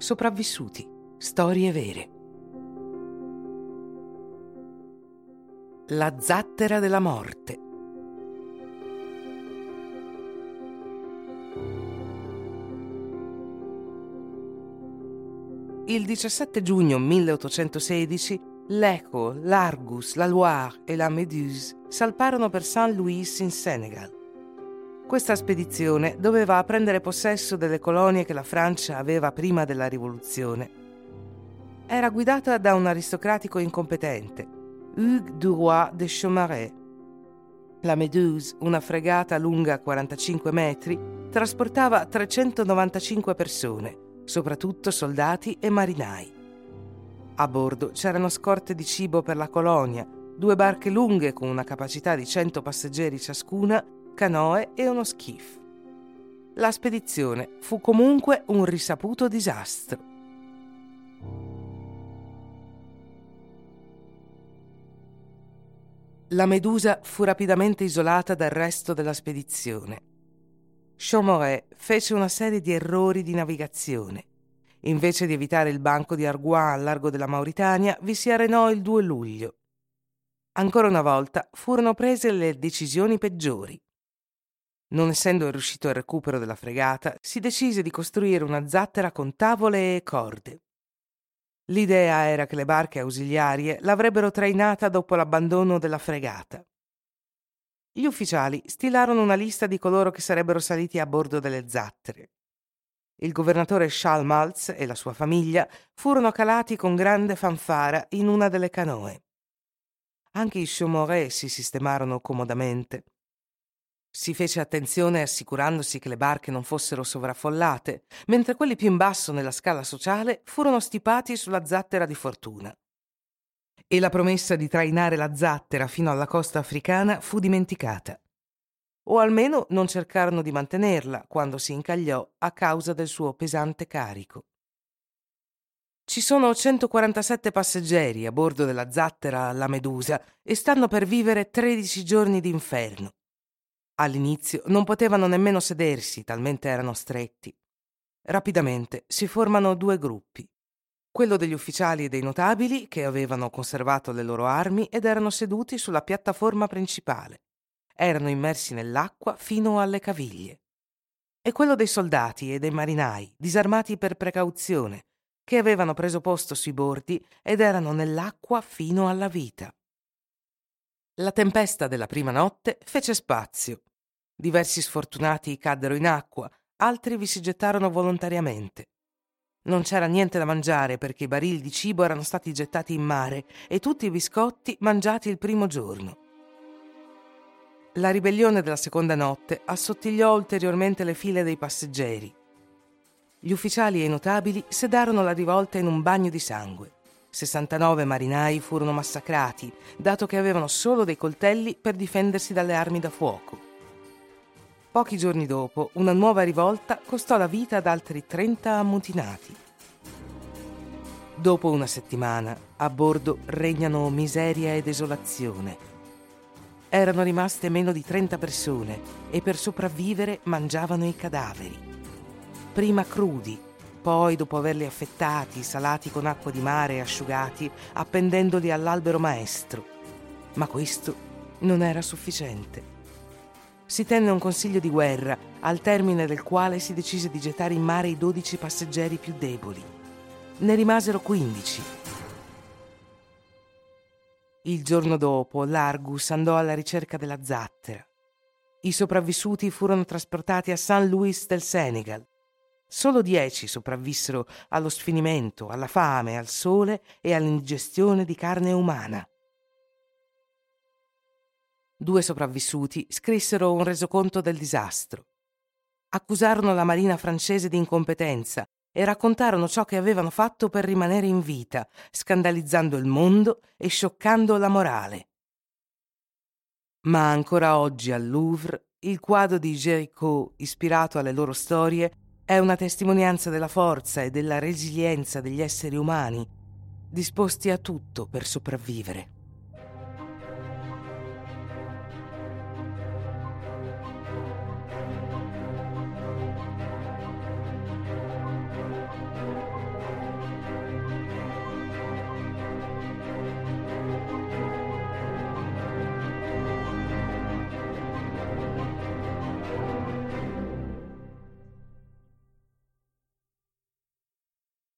Sopravvissuti. Storie vere. La zattera della morte. Il 17 giugno 1816 l'Echo, l'Argus, la Loire e la Méduse salparono per Saint Louis in Senegal. Questa spedizione doveva prendere possesso delle colonie che la Francia aveva prima della rivoluzione. Era guidata da un aristocratico incompetente, Hugues du Roy de Chaumareix. La Méduse, una fregata lunga 45 metri, trasportava 395 persone, soprattutto soldati e marinai. A bordo c'erano scorte di cibo per la colonia, due barche lunghe con una capacità di 100 passeggeri ciascuna canoe e uno skiff. La spedizione fu comunque un risaputo disastro. La Medusa fu rapidamente isolata dal resto della spedizione. Chaumoret fece una serie di errori di navigazione. Invece di evitare il banco di Arguin al largo della Mauritania, vi si arenò il 2 luglio. Ancora una volta furono prese le decisioni peggiori. Non essendo riuscito al recupero della fregata, si decise di costruire una zattera con tavole e corde. L'idea era che le barche ausiliarie l'avrebbero trainata dopo l'abbandono della fregata. Gli ufficiali stilarono una lista di coloro che sarebbero saliti a bordo delle zattere. Il governatore Charles Maltz e la sua famiglia furono calati con grande fanfara in una delle canoe. Anche i Chaumoret si sistemarono comodamente. Si fece attenzione assicurandosi che le barche non fossero sovraffollate, mentre quelli più in basso nella scala sociale furono stipati sulla zattera di fortuna. E la promessa di trainare la zattera fino alla costa africana fu dimenticata. O almeno non cercarono di mantenerla quando si incagliò a causa del suo pesante carico. Ci sono 147 passeggeri a bordo della zattera La Medusa e stanno per vivere 13 giorni d'inferno. All'inizio non potevano nemmeno sedersi, talmente erano stretti. Rapidamente si formano due gruppi. Quello degli ufficiali e dei notabili, che avevano conservato le loro armi ed erano seduti sulla piattaforma principale. Erano immersi nell'acqua fino alle caviglie. E quello dei soldati e dei marinai, disarmati per precauzione, che avevano preso posto sui bordi ed erano nell'acqua fino alla vita. La tempesta della prima notte fece spazio Diversi sfortunati caddero in acqua, altri vi si gettarono volontariamente. Non c'era niente da mangiare perché i barili di cibo erano stati gettati in mare e tutti i biscotti mangiati il primo giorno. La ribellione della seconda notte assottigliò ulteriormente le file dei passeggeri. Gli ufficiali e i notabili sedarono la rivolta in un bagno di sangue. 69 marinai furono massacrati, dato che avevano solo dei coltelli per difendersi dalle armi da fuoco. Pochi giorni dopo, una nuova rivolta costò la vita ad altri 30 ammutinati. Dopo una settimana, a bordo regnano miseria e desolazione. Erano rimaste meno di 30 persone e per sopravvivere mangiavano i cadaveri. Prima crudi, poi dopo averli affettati, salati con acqua di mare e asciugati, appendendoli all'albero maestro. Ma questo non era sufficiente si tenne un consiglio di guerra, al termine del quale si decise di gettare in mare i dodici passeggeri più deboli. Ne rimasero quindici. Il giorno dopo l'Argus andò alla ricerca della zattera. I sopravvissuti furono trasportati a St. Louis del Senegal. Solo dieci sopravvissero allo sfinimento, alla fame, al sole e all'indigestione di carne umana. Due sopravvissuti scrissero un resoconto del disastro. Accusarono la marina francese di incompetenza e raccontarono ciò che avevano fatto per rimanere in vita, scandalizzando il mondo e scioccando la morale. Ma ancora oggi al Louvre il quadro di Géricault, ispirato alle loro storie, è una testimonianza della forza e della resilienza degli esseri umani, disposti a tutto per sopravvivere.